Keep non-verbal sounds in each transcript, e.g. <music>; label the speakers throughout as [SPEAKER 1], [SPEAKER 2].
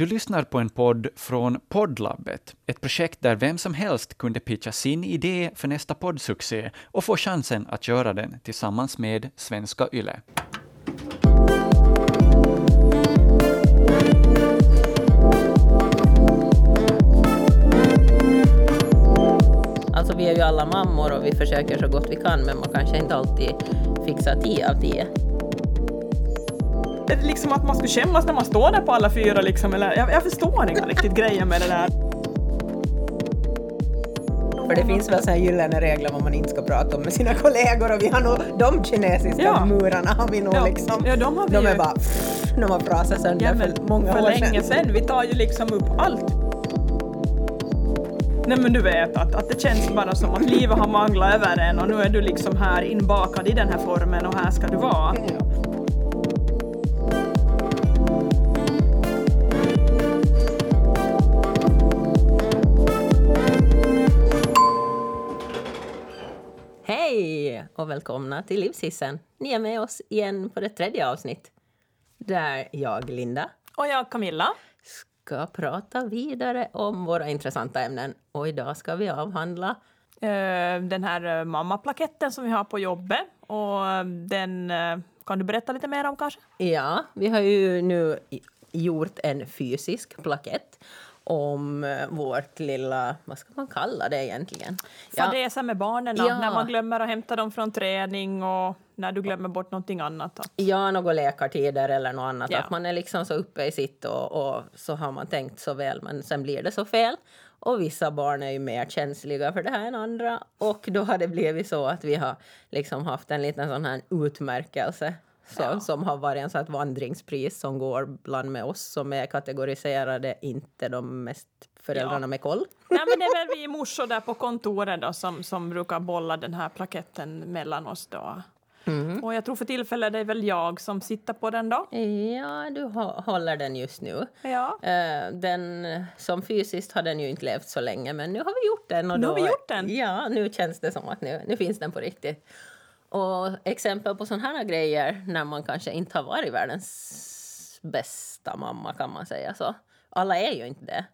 [SPEAKER 1] Du lyssnar på en podd från Poddlabbet, ett projekt där vem som helst kunde pitcha sin idé för nästa poddsuccé och få chansen att göra den tillsammans med Svenska Yle.
[SPEAKER 2] Alltså vi är ju alla mammor och vi försöker så gott vi kan men man kanske inte alltid fixar 10 av 10.
[SPEAKER 3] Liksom att man skulle skämmas när man står där på alla fyra liksom, eller? Jag, jag förstår inte riktigt <laughs> grejen med det där.
[SPEAKER 2] För det finns väl så här gyllene regler vad man inte ska prata om med sina kollegor och vi har nog de kinesiska
[SPEAKER 3] Ja.
[SPEAKER 2] murarna har vi nog
[SPEAKER 3] Ja.
[SPEAKER 2] liksom.
[SPEAKER 3] Ja, de har vi
[SPEAKER 2] de är
[SPEAKER 3] ju.
[SPEAKER 2] bara pff, de har frasat sönder
[SPEAKER 3] Ja, men
[SPEAKER 2] för många
[SPEAKER 3] för
[SPEAKER 2] år
[SPEAKER 3] länge
[SPEAKER 2] sedan.
[SPEAKER 3] sedan. Vi tar ju liksom upp allt. Nej men du vet att, att det känns bara som att livet har manglat över en och nu är du liksom här inbakad i den här formen och här ska du vara.
[SPEAKER 2] Ja. Hej och välkomna till Livshissen. Ni är med oss igen på det tredje avsnitt där jag, Linda,
[SPEAKER 3] Och jag Camilla.
[SPEAKER 2] ska prata vidare om våra intressanta ämnen. Och idag ska vi avhandla
[SPEAKER 3] eh, den här eh, mammaplaketten som vi har på jobbet och eh, den kan du berätta lite mer om kanske?
[SPEAKER 2] Ja, vi har ju nu gjort en fysisk plakett om eh, vårt lilla, vad ska man kalla det egentligen? Ja,
[SPEAKER 3] Fadäsa med barnen
[SPEAKER 2] Ja.
[SPEAKER 3] när man glömmer att hämta dem från träning och när du glömmer bort någonting annat. Då.
[SPEAKER 2] ja några läkartider eller något annat.
[SPEAKER 3] Ja.
[SPEAKER 2] Att man är liksom så uppe i sitt och, och så har man tänkt så väl men sen blir det så fel. Och vissa barn är ju mer känsliga för det här än andra. Och då har det blivit så att vi har liksom haft en liten sån här utmärkelse så,
[SPEAKER 3] Ja.
[SPEAKER 2] som har varit en sån vandringspris som går bland med oss som är kategoriserade inte de mest föräldrarna
[SPEAKER 3] Ja.
[SPEAKER 2] med koll.
[SPEAKER 3] Nej, men det är väl vi morsor där på kontoret då, som, som brukar bolla den här plaketten mellan oss. Då.
[SPEAKER 2] Mm.
[SPEAKER 3] Och jag tror för tillfället det är väl jag som sitter på den då.
[SPEAKER 2] Ja, du hå- håller den just nu.
[SPEAKER 3] Ja.
[SPEAKER 2] Eh, Den, som fysiskt har den ju inte levt så länge, men nu har vi gjort den. Och
[SPEAKER 3] Nu har
[SPEAKER 2] då,
[SPEAKER 3] vi gjort den.
[SPEAKER 2] Ja, nu känns det som att nu, nu finns den på riktigt. Och exempel på sådana här grejer när man kanske inte har varit världens bästa mamma kan man säga så. Alla är ju inte det.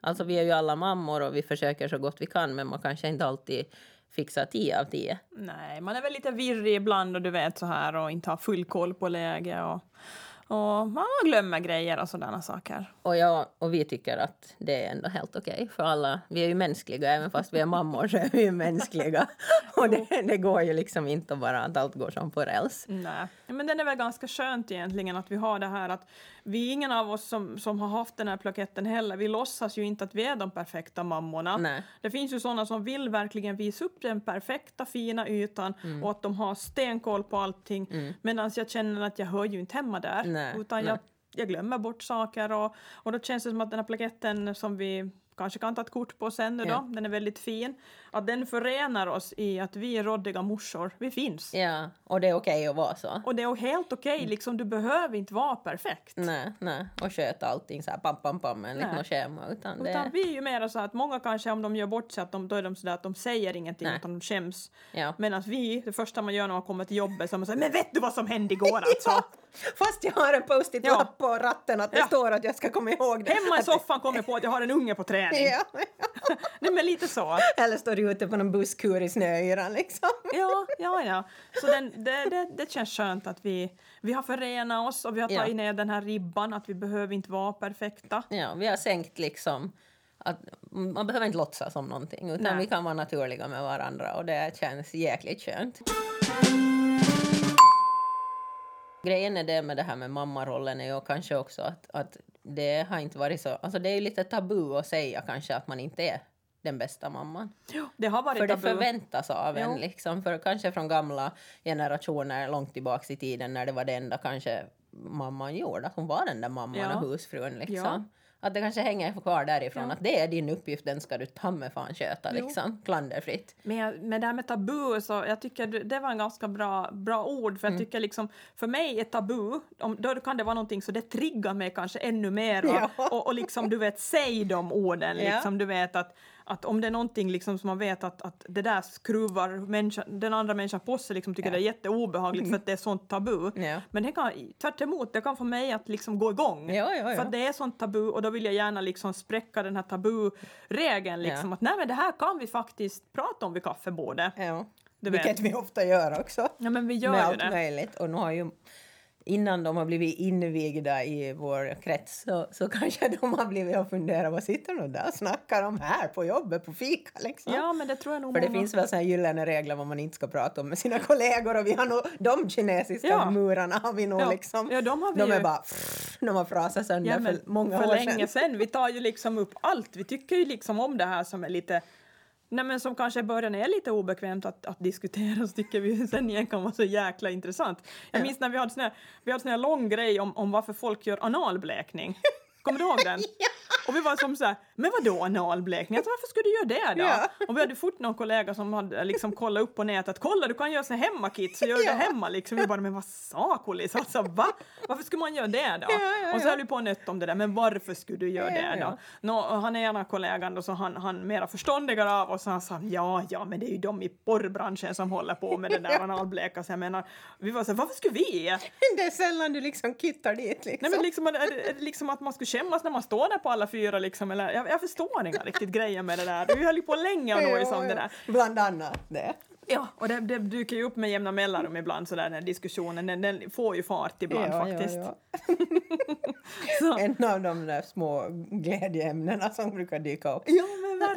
[SPEAKER 2] Alltså vi är ju alla mammor och vi försöker så gott vi kan men man kanske inte alltid fixar 10 av 10.
[SPEAKER 3] Nej, man är väl lite virrig ibland och du vet så här och inte har full koll på läget och, och man glömmer grejer och sådana saker.
[SPEAKER 2] Och, jag, och vi tycker att det är ändå helt okej för alla. Vi är ju mänskliga, även fast vi är mammor så är vi ju mänskliga. <laughs> Och det, det går ju liksom inte bara att allt går som på räls.
[SPEAKER 3] Nej, men den är väl ganska skönt egentligen att vi har det här att vi ingen av oss som, som har haft den här plaketten heller, vi låtsas ju inte att vi är de perfekta mammorna.
[SPEAKER 2] Nej.
[SPEAKER 3] Det finns ju sådana som vill verkligen visa upp den perfekta fina ytan
[SPEAKER 2] Mm.
[SPEAKER 3] och att de har stenkoll på allting medan jag känner att jag hör ju inte hemma där
[SPEAKER 2] Nej,
[SPEAKER 3] utan
[SPEAKER 2] nej.
[SPEAKER 3] Jag, jag glömmer bort saker och, och då känns det som att den här plaketten som vi kanske kan ta ett kort på sen nu då,
[SPEAKER 2] Ja.
[SPEAKER 3] den är väldigt fin, att den förenar oss i att vi är råddiga morsor, vi finns.
[SPEAKER 2] Ja, och det är okej att vara så.
[SPEAKER 3] Och det är helt okej,
[SPEAKER 2] Mm.
[SPEAKER 3] liksom, du behöver inte vara perfekt.
[SPEAKER 2] Nej, nej. Och sköta allting så här pam, pam, pam enligt
[SPEAKER 3] Nej.
[SPEAKER 2] något schema. Utan det,
[SPEAKER 3] Utan vi är ju mer så att många kanske om de gör bort sig, att de, då är de sådär att de säger ingenting
[SPEAKER 2] Nej.
[SPEAKER 3] utan de skäms.
[SPEAKER 2] ja.
[SPEAKER 3] Medan vi, det första man gör när man kommer till jobbet, så är man säger men vet du vad som hände igår alltså? <laughs>
[SPEAKER 2] Fast jag har en post-it-lapp på ratten att det
[SPEAKER 3] Ja.
[SPEAKER 2] står att jag ska komma ihåg det.
[SPEAKER 3] Hemma i soffan kommer jag på att jag har en unge på träning.
[SPEAKER 2] Ja. <laughs>
[SPEAKER 3] Nej men lite så.
[SPEAKER 2] Eller står ute på någon busskur i snöyran liksom.
[SPEAKER 3] Ja, ja, ja. Så den, det, det, det känns skönt att vi, vi har förenat oss och vi har
[SPEAKER 2] Ja.
[SPEAKER 3] tagit ner den här ribban att vi behöver inte vara perfekta.
[SPEAKER 2] Ja, vi har sänkt liksom att man behöver inte låtsas som någonting utan
[SPEAKER 3] Nej.
[SPEAKER 2] vi kan vara naturliga med varandra och det känns jäkligt skönt. Grejen är det med det här med mammarollen är ju kanske också att, att det har inte varit så, alltså det är ju lite tabu att säga kanske att man inte är den bästa mamman.
[SPEAKER 3] Det har varit
[SPEAKER 2] För det
[SPEAKER 3] tabu.
[SPEAKER 2] förväntas av en
[SPEAKER 3] Jo.
[SPEAKER 2] liksom, för kanske från gamla generationer långt tillbaks i tiden när det var det enda kanske mamman gjorde, att hon var den där mamman
[SPEAKER 3] Ja.
[SPEAKER 2] och husfrun liksom.
[SPEAKER 3] Ja.
[SPEAKER 2] Att det kanske hänger kvar därifrån,
[SPEAKER 3] Ja.
[SPEAKER 2] att det är din uppgift, den ska du ta med fan sköta
[SPEAKER 3] Jo.
[SPEAKER 2] liksom, klanderfritt.
[SPEAKER 3] Men, men det här med tabu, så jag tycker det- var en ganska bra, bra ord. För jag tycker liksom, för mig är tabu, om, då kan det vara någonting så det triggar mig kanske ännu mer. Och, <laughs>
[SPEAKER 2] Ja.
[SPEAKER 3] och, och liksom du vet, säg de orden.
[SPEAKER 2] Ja.
[SPEAKER 3] Liksom, du vet att, att om det är någonting liksom som man vet att, att det där skruvar människa, den andra människan på sig, liksom tycker
[SPEAKER 2] Ja.
[SPEAKER 3] det är jätteobehagligt för att det är sånt tabu.
[SPEAKER 2] Ja.
[SPEAKER 3] Men det kan, tvärt emot, det kan få mig att liksom gå igång.
[SPEAKER 2] Ja, ja,
[SPEAKER 3] För
[SPEAKER 2] ja.
[SPEAKER 3] att det är sånt tabu och då vill jag gärna liksom spräcka den här taburegeln. Liksom, Att nej men det här kan vi faktiskt prata om vid kaffebordet.
[SPEAKER 2] Vilket vi ofta gör också.
[SPEAKER 3] Ja men vi gör
[SPEAKER 2] med
[SPEAKER 3] ju
[SPEAKER 2] allt
[SPEAKER 3] det.
[SPEAKER 2] möjligt. Och nu har ju, innan de har blivit invigda i vår krets så, så kanske <laughs> de har blivit och funderat vad sitter de där och snackar om här på jobbet på fika liksom.
[SPEAKER 3] Ja men det tror jag nog
[SPEAKER 2] För det
[SPEAKER 3] många-
[SPEAKER 2] finns väl här gyllene regler vad man inte ska prata om med sina <laughs> kollegor och vi har nog de kinesiska
[SPEAKER 3] Ja.
[SPEAKER 2] murarna har vi nog
[SPEAKER 3] Ja.
[SPEAKER 2] liksom.
[SPEAKER 3] Ja, de har vi
[SPEAKER 2] de är
[SPEAKER 3] ju.
[SPEAKER 2] bara pff, de har frasat sönder
[SPEAKER 3] Ja,
[SPEAKER 2] för många
[SPEAKER 3] för
[SPEAKER 2] år
[SPEAKER 3] länge
[SPEAKER 2] sedan.
[SPEAKER 3] sedan. Vi tar ju liksom upp allt. Vi tycker ju liksom om det här som är lite Nej, men som kanske i början är lite obekvämt att, att diskutera så tycker vi <laughs> sen igen kan vara så jäkla intressant. Jag minns när vi hade sån här, vi hade sån här lång grej om, om varför folk gör analblekning. Kommer du ihåg den? <laughs> Och vi var som så här, men vadå analblekning? Alltså, varför skulle du göra det då?
[SPEAKER 2] Ja.
[SPEAKER 3] Och vi hade fort någon kollega som hade liksom kollat upp på nätet, kolla du kan göra sån hemmakit, så gör du
[SPEAKER 2] Ja.
[SPEAKER 3] det hemma liksom. Vi bara, men vad sa Kulis? Alltså va? Varför skulle man göra det då?
[SPEAKER 2] Ja,
[SPEAKER 3] Och så höll vi på nött om det där, men varför skulle du göra det då? Nå, och han är ena kollegan då, så han, han mera förståndigare av oss, han sa ja, ja, men det är ju de i porrbranschen som håller på med det där <laughs> analbleka, så jag menar, vi var så här, varför skulle vi?
[SPEAKER 2] Det är sällan du liksom kittar dit liksom.
[SPEAKER 3] Nej men liksom, liksom att man skulle skämmas när man står där på alla fyra liksom, eller jag, jag förstår inga riktigt grejer med det där. Vi höll ju på länge och då liksom det där.
[SPEAKER 2] Bland annat det.
[SPEAKER 3] Ja, och det, det dyker ju upp med jämna mellanrum ibland sådär den här diskussionen, den, den får ju fart ibland faktiskt.
[SPEAKER 2] Ja, <laughs>
[SPEAKER 3] Så,
[SPEAKER 2] En av de där små glädjeämnena som brukar dyka upp.
[SPEAKER 3] ja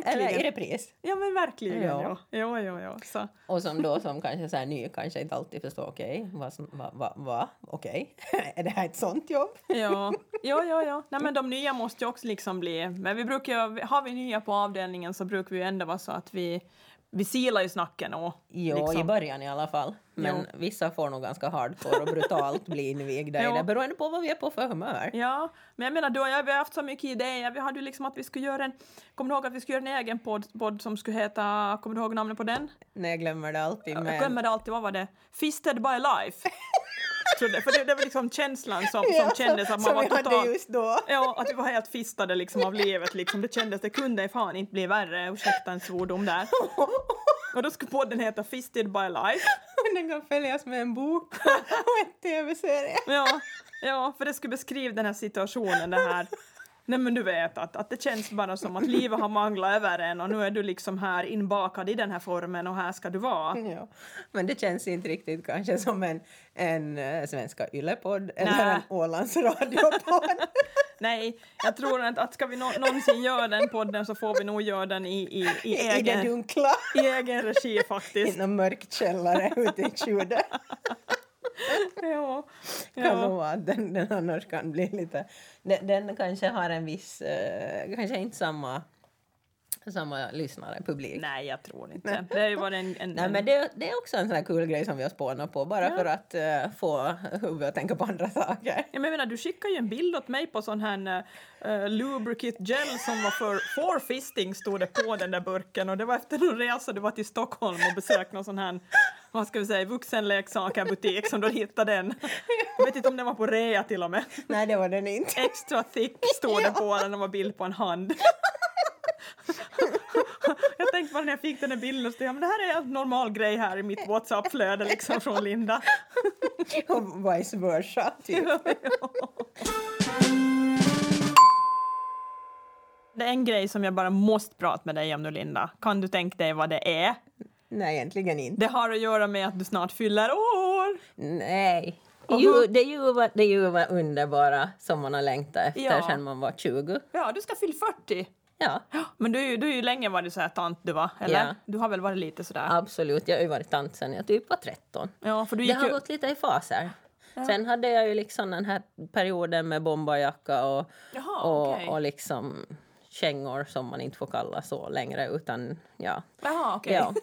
[SPEAKER 3] verkligen.
[SPEAKER 2] Eller i repris.
[SPEAKER 3] Ja men verkligen ja.
[SPEAKER 2] Ja.
[SPEAKER 3] Ja, ja. Så.
[SPEAKER 2] Och som då som kanske så här ny kanske inte alltid förstår okej, vad som, va, va, okej, <laughs> är det här ett sånt jobb?
[SPEAKER 3] Ja, <laughs> ja, ja, ja. Nej, men de nya måste ju också liksom bli... Men vi brukar har vi nya på avdelningen så brukar vi ju ändå vara så att vi, vi silar ju snacken och
[SPEAKER 2] Jo, i
[SPEAKER 3] liksom,
[SPEAKER 2] början i alla fall. Men
[SPEAKER 3] Jo.
[SPEAKER 2] vissa får nog ganska hardcore och brutalt bli invigda i <laughs> det beroende på vad vi är på för humör.
[SPEAKER 3] Ja, men jag menar, då, ja, vi har haft så mycket idéer. Vi hade ju liksom att vi skulle göra en... Kommer du ihåg att vi skulle göra en egen podd, podd som skulle heta... Kommer du ihåg namnet på den?
[SPEAKER 2] Nej, jag glömmer det alltid.
[SPEAKER 3] Jag
[SPEAKER 2] Men...
[SPEAKER 3] glömmer det alltid, vad var det? Fisted by life. <laughs> För det, det var liksom känslan som, som
[SPEAKER 2] Ja,
[SPEAKER 3] kändes att man var totalt... Ja, att vi var helt fistade liksom av livet liksom. Det kändes, det kunde fan inte bli värre, ursäkta en svordom där. <laughs> Och då skulle podden heta Fisted by life.
[SPEAKER 2] Den kan följas med en bok och en tv-serie.
[SPEAKER 3] Ja, ja, för det skulle beskriva den här situationen, det här Nej men du vet att, att det känns bara som att livet har manglat över en och nu är du liksom här inbakad i den här formen och här ska du vara. <laughs>
[SPEAKER 2] Ja. Men det känns inte riktigt kanske som en, en uh, svenska yllepodd eller en Ålands radiopodd. <laughs>
[SPEAKER 3] Nej, jag tror att, att ska vi nå, någonsin göra den podden så får vi nog göra den i, i, i,
[SPEAKER 2] I
[SPEAKER 3] egen,
[SPEAKER 2] dunkla.
[SPEAKER 3] i egen regi
[SPEAKER 2] I
[SPEAKER 3] faktiskt.
[SPEAKER 2] någon mörk källare ute i skjudet. <laughs> <laughs>
[SPEAKER 3] Ja,
[SPEAKER 2] kan
[SPEAKER 3] ja.
[SPEAKER 2] nog vara att den, den annars kan bli lite... Den, den kanske har en viss... eh, kanske inte samma, samma lyssnare, publik.
[SPEAKER 3] Nej, jag tror inte. Det har ju varit en... en,
[SPEAKER 2] Nej, men det, det är också en sån här kul grej som vi har spånat på bara
[SPEAKER 3] Ja.
[SPEAKER 2] för att eh, få huvudet att tänka på andra saker.
[SPEAKER 3] Ja, men jag menar, du skickade ju en bild åt mig på sån här uh, lubricate gel som var för for fisting stod det på den där burken och det var efter en resa du var till Stockholm och besökte någon sån här vad ska vi säga, vuxenleksakerbutik som du hittade den. Jag vet inte om den var på rea till och med.
[SPEAKER 2] Nej, det var den inte.
[SPEAKER 3] Extra thick stod det på den och var bild på en hand. <laughs> <laughs> Jag tänkte bara när jag fick den här bilden och så jag, men det här är en normal grej här i mitt WhatsApp-flöde liksom från Linda. <laughs>
[SPEAKER 2] Och vice versa, typ. <laughs>
[SPEAKER 3] Det är en grej som jag bara måste prata med dig om nu Linda. Kan du tänka dig vad det är?
[SPEAKER 2] Nej, egentligen inte.
[SPEAKER 3] Det har att göra med att du snart fyller år.
[SPEAKER 2] Nej. Jo, det är ju vad- det är ju vad underbara som man har längtat efter
[SPEAKER 3] Ja.
[SPEAKER 2] sedan man var 20.
[SPEAKER 3] Ja, du ska fylla 40.
[SPEAKER 2] Ja,
[SPEAKER 3] Men du, är ju- du är ju länge varit så här tant du var, eller?
[SPEAKER 2] Ja.
[SPEAKER 3] Du har väl varit lite sådär?
[SPEAKER 2] absolut. Jag har ju varit tant sedan jag typ var 13.
[SPEAKER 3] Ja, för du
[SPEAKER 2] Det
[SPEAKER 3] gick
[SPEAKER 2] har
[SPEAKER 3] ju...
[SPEAKER 2] gått lite i faser. Sen hade jag ju liksom den här perioden med bomberjacka och,
[SPEAKER 3] Jaha,
[SPEAKER 2] och,
[SPEAKER 3] okej.
[SPEAKER 2] och liksom kängor som man inte får kalla så längre utan ja.
[SPEAKER 3] Jaha, okej.
[SPEAKER 2] ja.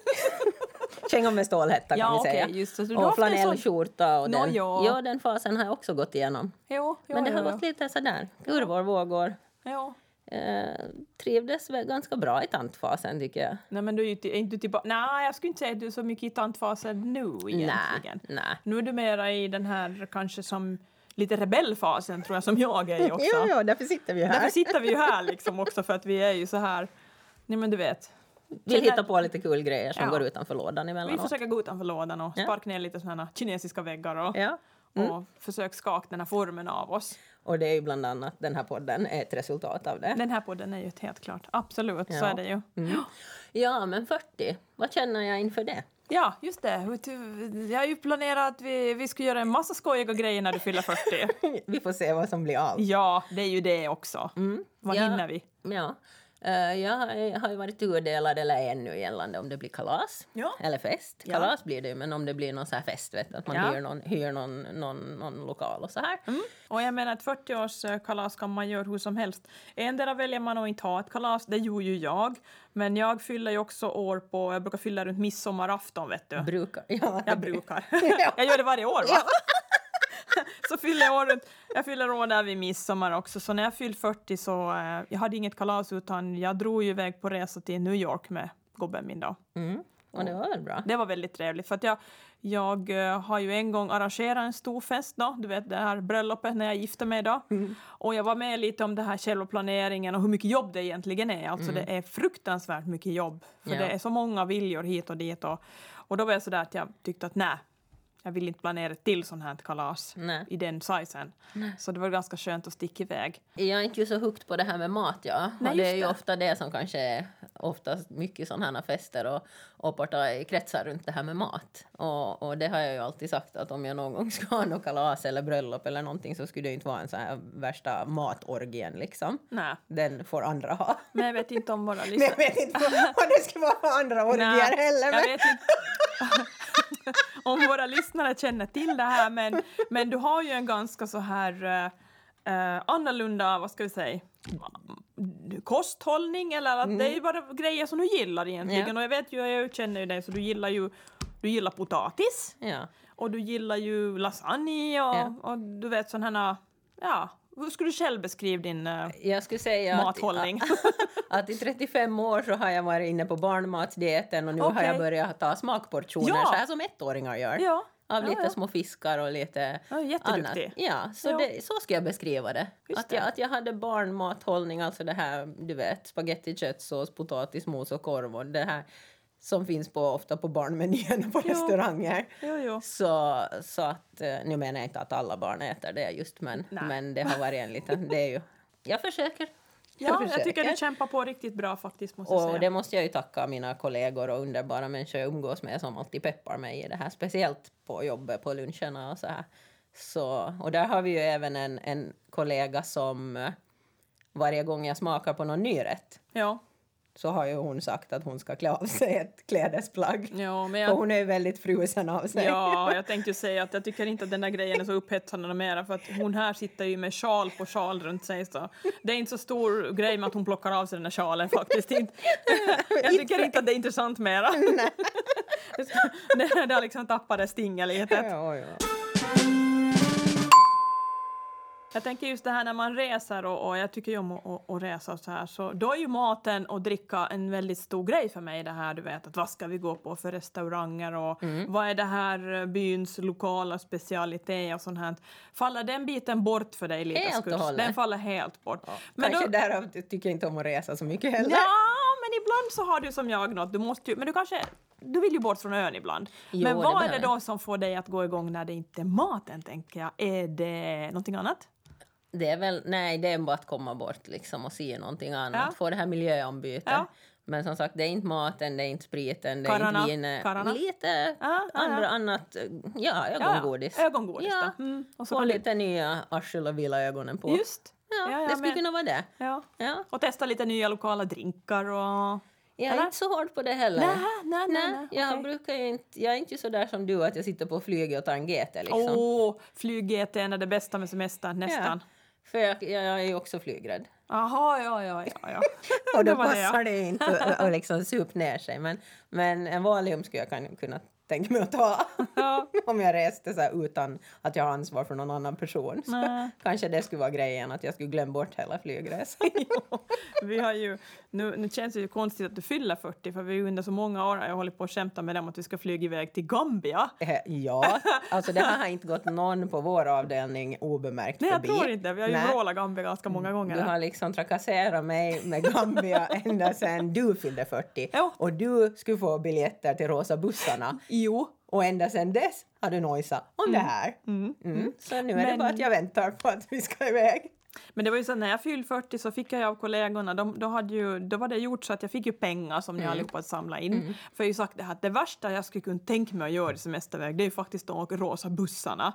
[SPEAKER 2] <laughs> kängor med stålhätta kan
[SPEAKER 3] Ja,
[SPEAKER 2] vi säga.
[SPEAKER 3] just det. Du har
[SPEAKER 2] och flanellskjorta och den.
[SPEAKER 3] ja.
[SPEAKER 2] ja, den fasen har jag också gått igenom.
[SPEAKER 3] Jo, jo,
[SPEAKER 2] Men det
[SPEAKER 3] jo,
[SPEAKER 2] har gått lite sådär, kurvor, vågor.
[SPEAKER 3] Jo.
[SPEAKER 2] Eh, trivdes väl ganska bra i tantfasen tycker jag.
[SPEAKER 3] Nej, men du är ju är inte tillbaka... Nej, jag skulle inte säga att du är så mycket i tantfasen nu egentligen.
[SPEAKER 2] Nej, nej.
[SPEAKER 3] Nu är du mera i den här kanske som lite rebellfasen tror jag som jag är <laughs> också.
[SPEAKER 2] Ja, ja, därför sitter vi här.
[SPEAKER 3] Därför sitter vi ju här liksom också för att vi är ju så här Nej men du vet.
[SPEAKER 2] Vill hitta på lite kul grejer som
[SPEAKER 3] Ja.
[SPEAKER 2] går utanför lådan
[SPEAKER 3] Vi
[SPEAKER 2] emellanåt.
[SPEAKER 3] försöker gå utanför lådan och
[SPEAKER 2] Ja.
[SPEAKER 3] sparka ner lite sådana kinesiska väggar och,
[SPEAKER 2] Ja.
[SPEAKER 3] och försöka skaka den här formen av oss.
[SPEAKER 2] Och det är ju bland annat den här podden är ett resultat av det.
[SPEAKER 3] Den här podden är ju ett helt klart. Absolut, så
[SPEAKER 2] Ja.
[SPEAKER 3] är det ju.
[SPEAKER 2] Mm. Ja, men 40, vad känner jag inför det?
[SPEAKER 3] Ja, just det. Jag har ju planerat att vi, vi ska göra en massa skojiga grejer när du fyller 40. <laughs>
[SPEAKER 2] Vi får se vad som blir av.
[SPEAKER 3] Ja, det är ju det också. Vad
[SPEAKER 2] Ja.
[SPEAKER 3] hinner vi?
[SPEAKER 2] Ja. Eh, jag har- ju varit tudelad eller är ännu gällande om det blir kalas
[SPEAKER 3] Ja.
[SPEAKER 2] eller fest.
[SPEAKER 3] Ja.
[SPEAKER 2] Kalas blir det ju, men om det blir någon så här fest, vet att man
[SPEAKER 3] Ja.
[SPEAKER 2] hyr, någon, hyr någon, någon, någon lokal och så här.
[SPEAKER 3] Och jag menar ett 40-årskalas kan man göra hur som helst. Endera väljer man att inte ha ett kalas, det gjorde ju jag. Men jag fyller ju också år på, jag brukar fylla runt midsommarafton vet du.
[SPEAKER 2] Brukar. Ja,
[SPEAKER 3] Jag brukar. <laughs>
[SPEAKER 2] Ja.
[SPEAKER 3] jag gör det varje år va? <laughs> så fyller jag år runt, jag fyller år där vid midsommar också. Så när jag fyllde 40 så, eh, jag hade inget kalas utan jag drog ju iväg på resa till New York med gubben min då.
[SPEAKER 2] Mm. Och det var väl bra.
[SPEAKER 3] Det var väldigt trevligt för att jag, jag eh, har ju en gång arrangerat en stor fest då, du vet det här bröllopet när jag gifte mig då. Och jag var med lite om det här själva planeringen och hur mycket jobb det egentligen är. Alltså det är fruktansvärt mycket jobb. För
[SPEAKER 2] Ja.
[SPEAKER 3] det är så många viljor hit och dit och, och då var jag sådär att jag tyckte att nej, jag vill inte planera ett till sånt här kalas
[SPEAKER 2] Nej.
[SPEAKER 3] i den sizen. Så det var ganska skönt att sticka iväg.
[SPEAKER 2] Jag är inte ju så hooked på det här med mat, ja.
[SPEAKER 3] Nej,
[SPEAKER 2] det är ju
[SPEAKER 3] det.
[SPEAKER 2] ofta det som kanske är oftast mycket sådana här fester och, och kretsar runt det här med mat. Och, och det har jag ju alltid sagt att om jag någon gång <laughs> ska ha något kalas eller bröllop eller någonting så skulle det ju inte vara en sån här värsta matorgien liksom.
[SPEAKER 3] Nej,
[SPEAKER 2] Den får andra ha.
[SPEAKER 3] men jag vet inte om våra <laughs>
[SPEAKER 2] Men
[SPEAKER 3] lyssnare...
[SPEAKER 2] jag vet inte vad det ska vara andra <laughs> orgier
[SPEAKER 3] Nej,
[SPEAKER 2] heller.
[SPEAKER 3] jag
[SPEAKER 2] Men...
[SPEAKER 3] vet inte om våra lyssnare känner till det här, men, men du har ju en ganska så här uh, annorlunda, vad ska vi säga, kosthållning eller att det är bara grejer som du gillar egentligen.
[SPEAKER 2] Mm. Ja.
[SPEAKER 3] Och jag vet ju, jag känner ju dig, så du gillar ju du gillar potatis
[SPEAKER 2] Ja.
[SPEAKER 3] och du gillar ju lasagne och,
[SPEAKER 2] Ja.
[SPEAKER 3] och du vet sådana här, ja, hur skulle du själv beskriva din uh,
[SPEAKER 2] Jag skulle säga
[SPEAKER 3] mathållning?
[SPEAKER 2] att, att i 35 <laughs> år så har jag varit inne på barnmatsdieten och nu har
[SPEAKER 3] Okej.
[SPEAKER 2] jag börjat ta smakportioner
[SPEAKER 3] Ja.
[SPEAKER 2] så här som ettåringar gör.
[SPEAKER 3] ja,
[SPEAKER 2] Av
[SPEAKER 3] ja,
[SPEAKER 2] lite
[SPEAKER 3] ja.
[SPEAKER 2] små fiskar och lite
[SPEAKER 3] Ja,
[SPEAKER 2] annat. Ja, så,
[SPEAKER 3] Ja.
[SPEAKER 2] Det, så ska jag beskriva det.
[SPEAKER 3] Just
[SPEAKER 2] Att jag,
[SPEAKER 3] det.
[SPEAKER 2] att jag hade barnmathållning, alltså det här, du vet, spagetti, köttsås, potatismos och korv och det här som finns på, ofta på barnmenyerna på <laughs>
[SPEAKER 3] Jo.
[SPEAKER 2] restauranger.
[SPEAKER 3] Jo, jo.
[SPEAKER 2] Så, så att, eh, nu menar jag inte att alla barn äter det just, men,
[SPEAKER 3] Nej.
[SPEAKER 2] men det har varit en liten, det är ju, jag försöker.
[SPEAKER 3] Ja, jag tycker
[SPEAKER 2] försöker.
[SPEAKER 3] du kämpar på riktigt bra faktiskt måste jag
[SPEAKER 2] Och
[SPEAKER 3] säga.
[SPEAKER 2] det måste jag ju tacka mina kollegor och underbara människor jag umgås med som alltid peppar mig i det här, speciellt på jobbet, på luncherna och så här. Så, och där har vi ju även en, en kollega som eh, varje gång jag smakar på någon ny rätt
[SPEAKER 3] Ja.
[SPEAKER 2] Så har ju hon sagt att hon ska klä av sig ett klädesplagg.
[SPEAKER 3] Ja, men
[SPEAKER 2] För
[SPEAKER 3] jag,
[SPEAKER 2] hon är ju väldigt frusen av sig.
[SPEAKER 3] ja, jag tänkte ju säga att jag tycker inte att den där grejen är så upphetsande mera för att hon här sitter ju med sjal på sjal runt sig så det är inte så stor grej med att hon plockar av sig den där sjalen faktiskt inte. <laughs> Jag tycker inte att det är intressant mera. <laughs> det, det har liksom tappat det lite.
[SPEAKER 2] Ja, ja.
[SPEAKER 3] Jag tänker just det här när man reser och, och jag tycker ju om att, att, att resa och så här så då är ju maten och dricka en väldigt stor grej för mig det här du vet att vad ska vi gå på för restauranger och
[SPEAKER 2] Mm.
[SPEAKER 3] vad är det här eh, byns lokala specialitet och sånt här. Faller den biten bort för dig lite
[SPEAKER 2] Helt och hållet.
[SPEAKER 3] Den faller helt bort. Men
[SPEAKER 2] Kanske
[SPEAKER 3] då,
[SPEAKER 2] därav tycker inte om att resa så mycket heller.
[SPEAKER 3] ja, men ibland så har du som jag något, du måste ju, men du kanske du vill ju bort från ön ibland.
[SPEAKER 2] Jo,
[SPEAKER 3] men
[SPEAKER 2] det
[SPEAKER 3] vad är
[SPEAKER 2] behöver
[SPEAKER 3] det då som får dig att gå igång när det inte är maten, tänker jag? Är det någonting annat?
[SPEAKER 2] Det är väl, nej, det är bara att komma bort liksom och se någonting annat,
[SPEAKER 3] Ja.
[SPEAKER 2] få det här miljöombytet.
[SPEAKER 3] Ja.
[SPEAKER 2] Men som sagt, det är inte maten, det är inte spriten, det är
[SPEAKER 3] Kararna,
[SPEAKER 2] inte vinet. Lite
[SPEAKER 3] Ja, ja,
[SPEAKER 2] andra,
[SPEAKER 3] ja.
[SPEAKER 2] annat, ja, ögongodis.
[SPEAKER 3] Ögongodis
[SPEAKER 2] Ja.
[SPEAKER 3] Mm. Och så
[SPEAKER 2] Få
[SPEAKER 3] kan du-
[SPEAKER 2] lite nya arsel och vila ögonen på.
[SPEAKER 3] Just.
[SPEAKER 2] Ja,
[SPEAKER 3] Ja, ja,
[SPEAKER 2] det skulle
[SPEAKER 3] men-
[SPEAKER 2] kunna vara det.
[SPEAKER 3] Ja.
[SPEAKER 2] Ja.
[SPEAKER 3] Och testa lite nya lokala drinkar och...
[SPEAKER 2] Jag är
[SPEAKER 3] Eller?
[SPEAKER 2] inte så hård på det heller.
[SPEAKER 3] Nej, nej, nej, nej,
[SPEAKER 2] jag,
[SPEAKER 3] okej.
[SPEAKER 2] brukar inte, jag är inte så där som du, att jag sitter på flyget och tar en GT. Liksom.
[SPEAKER 3] Åh, flyg-GT är det bästa med semestern, nästan.
[SPEAKER 2] För jag, jag är också flygrädd.
[SPEAKER 3] Jaha, ja, ja, ja. ja. <laughs>
[SPEAKER 2] Och
[SPEAKER 3] Det
[SPEAKER 2] då
[SPEAKER 3] var det, ja.
[SPEAKER 2] passar det inte att- att liksom supa ner sig. Men, men en Valium skulle jag kan, kunna tänka mig att ta <laughs>
[SPEAKER 3] Ja. <laughs>
[SPEAKER 2] om jag reste så här utan att jag har ansvar för någon annan person. Så kanske det skulle vara grejen, att jag skulle glömma bort hela flygresan.
[SPEAKER 3] Vi har ju, nu, nu känns det ju konstigt att du fyller 40 för vi under så många år har jag hållit på att skämta med dem att vi ska flyga iväg till Gambia.
[SPEAKER 2] Eh, ja, <laughs> alltså det har inte gått någon på vår avdelning obemärkt
[SPEAKER 3] Nej, jag
[SPEAKER 2] förbi.
[SPEAKER 3] tror inte. Vi har ju
[SPEAKER 2] Nej.
[SPEAKER 3] vrålat Gambia ganska många gånger.
[SPEAKER 2] Du har liksom trakasserat mig med Gambia <laughs> ända sedan du fyllde 40.
[SPEAKER 3] Ja.
[SPEAKER 2] Och du skulle få biljetter till Rosa bussarna.
[SPEAKER 3] Jo.
[SPEAKER 2] Och ända sedan dess har du nojsat om det här. Mm. Så nu är det
[SPEAKER 3] Men-
[SPEAKER 2] bara att jag väntar på att vi ska iväg.
[SPEAKER 3] Men det var ju så att när jag fyllde 40 så fick jag av kollegorna, de, då, hade ju, då var det gjort så att jag fick ju pengar som ni allihopa samla in. För jag har ju sagt det här att det värsta jag skulle kunna tänka mig att göra i semesterväg det är ju faktiskt de rosa bussarna.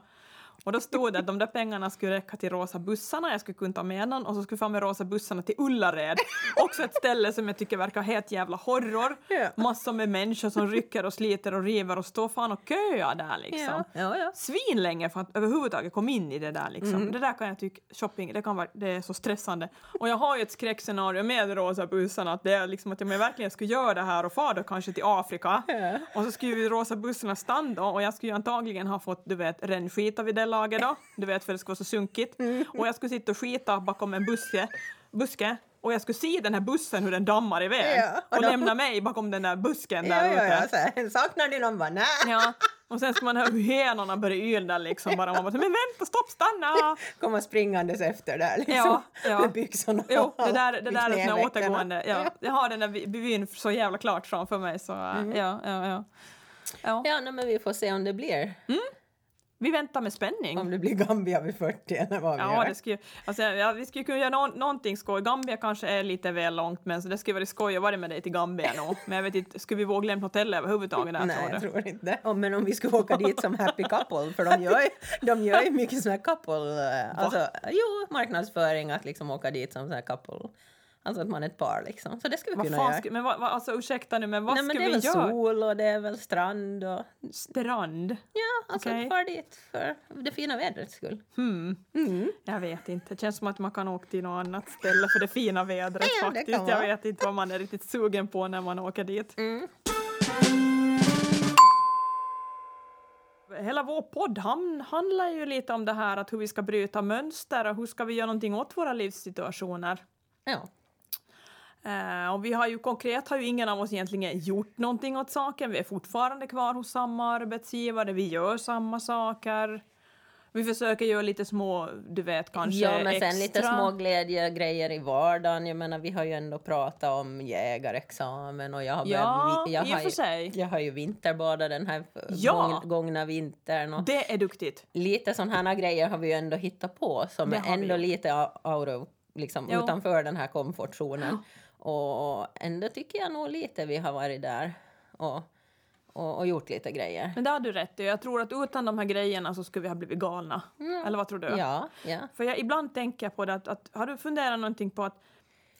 [SPEAKER 3] Och då stod det att de där pengarna skulle räcka till rosa bussarna, jag skulle kunna ta med någon och så skulle jag få med rosa bussarna till Ullared. Också ett ställe som jag tycker verkar helt jävla horror.
[SPEAKER 2] Ja.
[SPEAKER 3] Massor med människor som rycker och sliter och river och står fan och köar där liksom
[SPEAKER 2] Ja, ja,
[SPEAKER 3] svinlänge för att överhuvudtaget komma in i det där. Liksom. Det där kan jag tycka, shopping, det, kan vara, det är så stressande. Och jag har ju ett skräckscenario med rosa bussarna, att det är liksom att om jag verkligen skulle göra det här och fara då kanske till Afrika
[SPEAKER 2] Ja.
[SPEAKER 3] och så skulle ju rosa bussarna stanna och jag skulle ju antagligen ha fått, du vet, rännskita vid det laget då, du vet för det skulle vara så sunkigt. Och jag skulle sitta och skita bakom en buske, buske och jag skulle se den här bussen hur den dammar iväg
[SPEAKER 2] Ja, och
[SPEAKER 3] och
[SPEAKER 2] då-
[SPEAKER 3] lämna mig bakom den där busken
[SPEAKER 2] Ja,
[SPEAKER 3] där
[SPEAKER 2] ja,
[SPEAKER 3] ute.
[SPEAKER 2] ja, så här, saknar du någon? Bara, nej.
[SPEAKER 3] Ja, och sen ska man höra hur hönorna börjar yla liksom bara. Man bara, men vänta, stopp, stanna!
[SPEAKER 2] Komma springandes efter där liksom.
[SPEAKER 3] Ja, ja.
[SPEAKER 2] Med byxorna
[SPEAKER 3] Jo, det där, det där är såna
[SPEAKER 2] knävecken.
[SPEAKER 3] återgående. Ja, jag har den där vyn så jävla klart framför mig så äh, ja, ja, ja. ja.
[SPEAKER 2] Ja, nej, men vi får se om det blir.
[SPEAKER 3] Vi väntar med spänning.
[SPEAKER 2] Om det blir Gambia vid 40 eller vad vi
[SPEAKER 3] Ja,
[SPEAKER 2] gör.
[SPEAKER 3] det skulle, alltså, ja, vi skulle kunna göra nå- någonting skoj. Gambia kanske är lite väl långt, men så det skulle vara skoj att vara med dig till Gambia nu. <laughs> Men jag vet inte, skulle vi våga lämna hotellet överhuvudtaget där
[SPEAKER 2] Nej,
[SPEAKER 3] tror
[SPEAKER 2] jag tror inte. Oh, men om vi skulle åka dit som happy couple, för de gör <laughs> de gör ju mycket sån här couple... eh, Alltså, jo, marknadsföring att liksom åka dit som sån här couple. Alltså att man är ett par liksom. Så det skulle vi
[SPEAKER 3] Vad
[SPEAKER 2] kunna
[SPEAKER 3] fan
[SPEAKER 2] göra.
[SPEAKER 3] men vad, vad, alltså ursäkta nu, men vad
[SPEAKER 2] Nej, men
[SPEAKER 3] ska
[SPEAKER 2] det är
[SPEAKER 3] vi
[SPEAKER 2] väl
[SPEAKER 3] göra?
[SPEAKER 2] sol och det är väl strand och...
[SPEAKER 3] Strand?
[SPEAKER 2] Ja, alltså
[SPEAKER 3] Okej.
[SPEAKER 2] far dit för det fina vädrets skull.
[SPEAKER 3] Hmm.
[SPEAKER 2] Mm.
[SPEAKER 3] Jag vet inte. Det känns som att man kan åka till något annat ställe för det fina vädret <laughs>
[SPEAKER 2] Ja,
[SPEAKER 3] faktiskt. Jag vet inte vad man är riktigt sugen på när man åker dit.
[SPEAKER 2] Mm.
[SPEAKER 3] Hela vår podd handlar ju lite om det här att hur vi ska bryta mönster och hur ska vi göra någonting åt våra livssituationer.
[SPEAKER 2] Ja.
[SPEAKER 3] Eh, och vi har ju konkret har ju ingen av oss egentligen gjort någonting åt saken. Vi är fortfarande kvar hos samma arbetsgivare, vi gör samma saker. Vi försöker göra lite små, du vet kanske
[SPEAKER 2] Ja, men sen
[SPEAKER 3] extra.
[SPEAKER 2] lite små glädjegrejer i vardagen. Jag menar, vi har ju ändå pratat om jägarexamen och jag har,
[SPEAKER 3] Ja,
[SPEAKER 2] börjat, jag har, ju, jag har ju vinterbadat den här
[SPEAKER 3] Ja.
[SPEAKER 2] gång, gångna vintern. Och
[SPEAKER 3] Det är duktigt.
[SPEAKER 2] lite sådana här grejer har vi ju ändå hittat på som
[SPEAKER 3] Det
[SPEAKER 2] är
[SPEAKER 3] vi
[SPEAKER 2] ändå
[SPEAKER 3] gjort.
[SPEAKER 2] lite out of, liksom,
[SPEAKER 3] Jo.
[SPEAKER 2] utanför den här komfortzonen. Och ändå tycker jag nog lite vi har varit där och, och, och gjort lite grejer.
[SPEAKER 3] Men det har du rätt i. Jag tror att utan de här grejerna så skulle vi ha blivit galna. Eller vad tror du?
[SPEAKER 2] Ja, ja.
[SPEAKER 3] För jag, ibland tänker jag på det att, att har du funderat någonting på att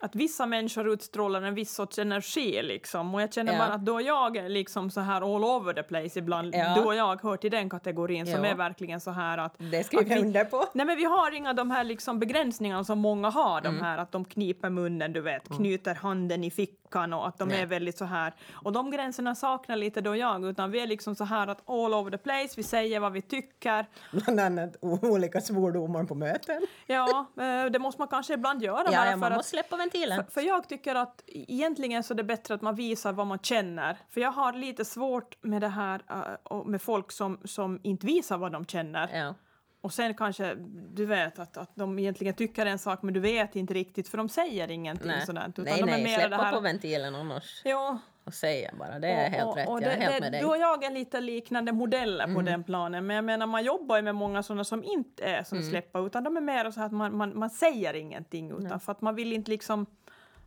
[SPEAKER 3] att vissa människor utstrålar en viss sorts energi liksom. Och jag känner
[SPEAKER 2] Ja.
[SPEAKER 3] bara att då jag är liksom så här all over the place ibland,
[SPEAKER 2] Ja.
[SPEAKER 3] då jag hör till den kategorin som
[SPEAKER 2] Ja.
[SPEAKER 3] är verkligen så här att...
[SPEAKER 2] Det skriver jag
[SPEAKER 3] vi-
[SPEAKER 2] under på.
[SPEAKER 3] Nej men vi har inga de här liksom begränsningarna som många har, de
[SPEAKER 2] Mm.
[SPEAKER 3] här att de kniper munnen, du vet, knyter handen i fickan och att de
[SPEAKER 2] Nej.
[SPEAKER 3] är väldigt så här. Och de gränserna saknar lite då jag, utan vi är liksom så här att all over the place, vi säger vad vi tycker.
[SPEAKER 2] Bland annat olika svordomar på möten.
[SPEAKER 3] Ja, eh, det måste man kanske ibland göra
[SPEAKER 2] Ja,
[SPEAKER 3] bara
[SPEAKER 2] ja,
[SPEAKER 3] för
[SPEAKER 2] man
[SPEAKER 3] att
[SPEAKER 2] måste släppa ventilen.
[SPEAKER 3] för, för jag tycker att egentligen så är det bättre att man visar vad man känner. För jag har lite svårt med det här eh, med folk som, som inte visar vad de känner.
[SPEAKER 2] Ja.
[SPEAKER 3] Och sen kanske du vet att, att de egentligen tycker en sak men du vet inte riktigt för de säger ingenting
[SPEAKER 2] Nej,
[SPEAKER 3] sådant. Utan
[SPEAKER 2] nej,
[SPEAKER 3] de är
[SPEAKER 2] nej
[SPEAKER 3] mer
[SPEAKER 2] släppa
[SPEAKER 3] det här,
[SPEAKER 2] på ventilen annars
[SPEAKER 3] Ja,
[SPEAKER 2] och säga bara. Det är helt
[SPEAKER 3] och,
[SPEAKER 2] rätt,
[SPEAKER 3] och
[SPEAKER 2] jag är
[SPEAKER 3] det,
[SPEAKER 2] helt
[SPEAKER 3] det,
[SPEAKER 2] med dig.
[SPEAKER 3] Du och jag är lite liknande modeller
[SPEAKER 2] Mm.
[SPEAKER 3] på den planen. Men jag menar man jobbar ju med många sådana som inte är
[SPEAKER 2] Mm.
[SPEAKER 3] som släpper utan de är mer så att man, man, man säger ingenting utan för att man vill inte liksom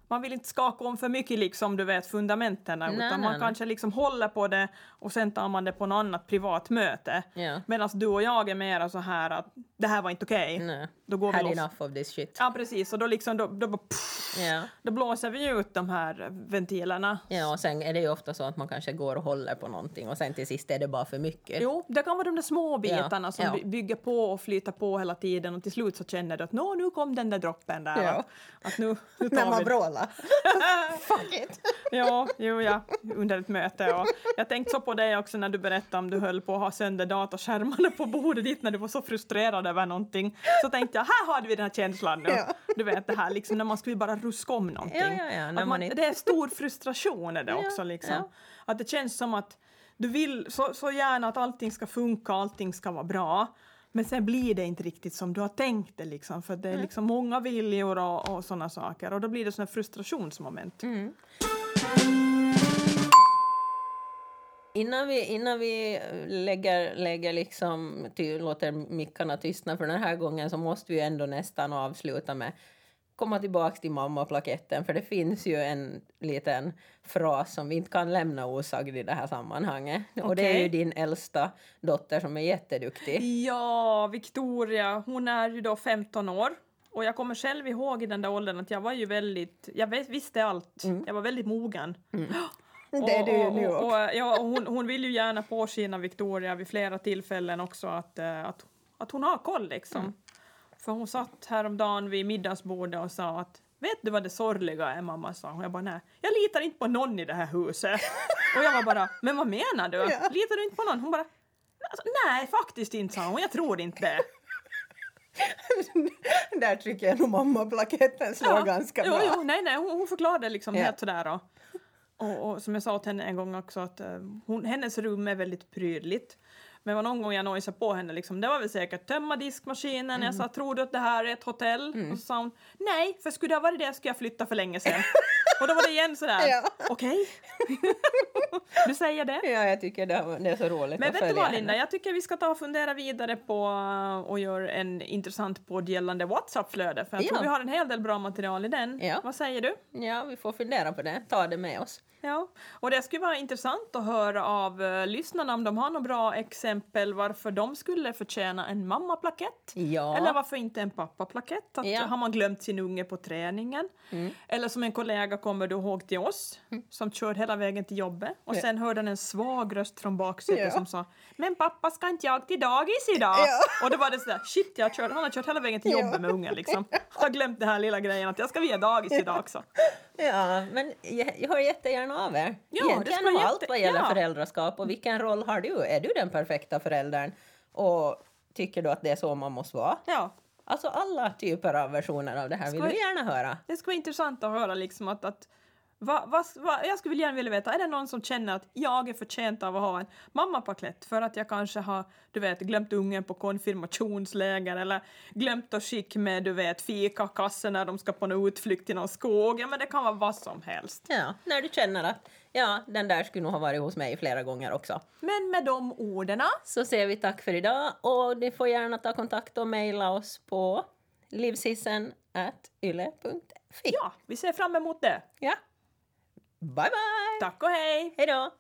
[SPEAKER 3] man vill inte skaka om för mycket liksom, du vet, fundamenten utan
[SPEAKER 2] nej,
[SPEAKER 3] man
[SPEAKER 2] nej.
[SPEAKER 3] kanske liksom håller på det och sen tar man det på något annat privat möte.
[SPEAKER 2] Ja.
[SPEAKER 3] Medan du och jag är mer så här att det här var inte okej.
[SPEAKER 2] Nej.
[SPEAKER 3] Då går vi
[SPEAKER 2] Had enough of this shit.
[SPEAKER 3] Ja precis, och då liksom då, då, pff,
[SPEAKER 2] Ja.
[SPEAKER 3] då blåser vi ut de här ventilerna.
[SPEAKER 2] ja, och sen är det ju ofta så att man kanske går och håller på någonting och sen till sist är det bara för mycket.
[SPEAKER 3] Jo, det kan vara de där små bitarna
[SPEAKER 2] Ja,
[SPEAKER 3] som
[SPEAKER 2] ja.
[SPEAKER 3] by- bygger på och flyter på hela tiden och till slut så känner du att Nå, nu kom den där droppen där.
[SPEAKER 2] Ja.
[SPEAKER 3] Att, att nu, nu <laughs> tar
[SPEAKER 2] När man
[SPEAKER 3] vi...
[SPEAKER 2] alla. <laughs> Fuck it. <laughs>
[SPEAKER 3] Ja, jo, ja, under ett möte. Och jag tänkte så på dig också när du berättade om du höll på att ha sönder datorskärmarna på bordet ditt när du var så frustrerad över någonting. Så tänkte jag, här har vi den här känslan nu.
[SPEAKER 2] Ja.
[SPEAKER 3] Du vet det här liksom när man skulle bara ruska om någonting.
[SPEAKER 2] Ja, ja, ja, man
[SPEAKER 3] man,
[SPEAKER 2] inte-
[SPEAKER 3] Det är stor frustration är det också liksom. Att det känns som att du vill så, så gärna att allting ska funka, allting ska vara bra. Men sen blir det inte riktigt som du har tänkt det liksom, för det är liksom många viljor och, och sådana saker och då blir det sådana frustrationsmoment.
[SPEAKER 2] Innan vi, innan vi lägger, lägger liksom, ty, låter mickarna tystna för den här gången så måste vi ändå nästan avsluta med komma tillbaka till mammaplaketten för det finns ju en liten fras som vi inte kan lämna osagd i det här sammanhanget. Och det är ju din äldsta dotter som är jätteduktig.
[SPEAKER 3] Ja, Victoria, hon är ju då 15 år. Och jag kommer själv ihåg i den där åldern att jag var ju väldigt, jag visste allt. Jag var väldigt mogen. <gasps>
[SPEAKER 2] Det är du ju
[SPEAKER 3] och,
[SPEAKER 2] nu
[SPEAKER 3] och,
[SPEAKER 2] också.
[SPEAKER 3] och, ja, och hon, hon vill ju gärna påskina Victoria vid flera tillfällen också att, eh, att, att hon har koll liksom.
[SPEAKER 2] Mm.
[SPEAKER 3] För hon satt häromdagen vid middagsbordet och sa att Vet du vad det sorgliga är mamma sa Och jag bara nej, jag litar inte på någon i det här huset. och jag var bara, men vad menar du? Litar du inte på någon? Hon bara, alltså, nej faktiskt inte sa hon, jag tror inte det. <laughs>
[SPEAKER 2] Där tycker jag nog mammaplaketten slår ganska
[SPEAKER 3] jo,
[SPEAKER 2] bra.
[SPEAKER 3] Jo, nej, nej, hon, hon förklarade liksom
[SPEAKER 2] Ja.
[SPEAKER 3] helt sådär. Och, och, och som jag sa till henne en gång också att eh, hon, hennes rum är väldigt prydligt. Men det var någon gång jag nojsade på henne, liksom, det var väl säkert tömma diskmaskinen.
[SPEAKER 2] Mm.
[SPEAKER 3] Jag sa, tror du att det här är ett hotell? Och så sa hon, nej, för skulle det ha varit det skulle jag flytta för länge sedan. <laughs> och då var det igen sådär,
[SPEAKER 2] Ja.
[SPEAKER 3] okej. <laughs> du säger det.
[SPEAKER 2] Ja, jag tycker det, det är så roligt
[SPEAKER 3] Men vet du vad Linda, jag tycker vi ska ta och fundera vidare på uh, och göra en intressant podd gällande WhatsApp-flöde. För jag tror
[SPEAKER 2] Ja.
[SPEAKER 3] vi har en hel del bra material i den.
[SPEAKER 2] Ja.
[SPEAKER 3] Vad säger du?
[SPEAKER 2] Ja, vi får fundera på det. Ta det med oss.
[SPEAKER 3] Ja, och det skulle vara intressant att höra av uh, lyssnarna om de har några bra exempel varför de skulle förtjäna en mammaplakett.
[SPEAKER 2] Ja.
[SPEAKER 3] Eller varför inte en pappaplakett? Att
[SPEAKER 2] Ja. Mm.
[SPEAKER 3] Har man glömt sin unge på träningen? Eller som en kollega kommer du ihåg till oss som körde hela vägen till jobbet och
[SPEAKER 2] Ja.
[SPEAKER 3] sen hörde han en svag röst från baksätet
[SPEAKER 2] Ja.
[SPEAKER 3] som sa Men pappa ska inte jag till dagis idag? Och då var det sådär shit jag har kört, han har kört hela vägen till jobbet med ungen liksom. Har glömt den här lilla grejen att jag ska via dagis idag också.
[SPEAKER 2] Ja, men jag, jag hör jättegärna av er.
[SPEAKER 3] Ja, det
[SPEAKER 2] Egentligen om allt vad gäller
[SPEAKER 3] ja.
[SPEAKER 2] föräldraskap och vilken roll har du? Är du den perfekta föräldern? Och tycker du att det är så man måste vara?
[SPEAKER 3] Ja,
[SPEAKER 2] Alltså alla typer av versioner av det här vill
[SPEAKER 3] Ska
[SPEAKER 2] vi
[SPEAKER 3] vi-
[SPEAKER 2] gärna höra.
[SPEAKER 3] Det skulle vara intressant att höra liksom att, att va, va, va, jag skulle gärna vilja veta, är det någon som känner att jag är förtjänt av att ha en mammapaket för att jag kanske har, du vet, glömt ungen på konfirmationsläger eller glömt att skicka med, du vet, fikakassen när de ska på en utflykt till någon skog. Ja, men det kan vara vad som helst.
[SPEAKER 2] Ja, när du känner att ja, den där skulle nog ha varit hos mig flera gånger också.
[SPEAKER 3] Men med de orden,
[SPEAKER 2] Så säger vi tack för idag och ni får gärna ta kontakt och mejla oss på livshissen.yle.fi.
[SPEAKER 3] ja, vi ser fram emot det.
[SPEAKER 2] Ja. Bye bye!
[SPEAKER 3] Tack och hej!
[SPEAKER 2] Hej då!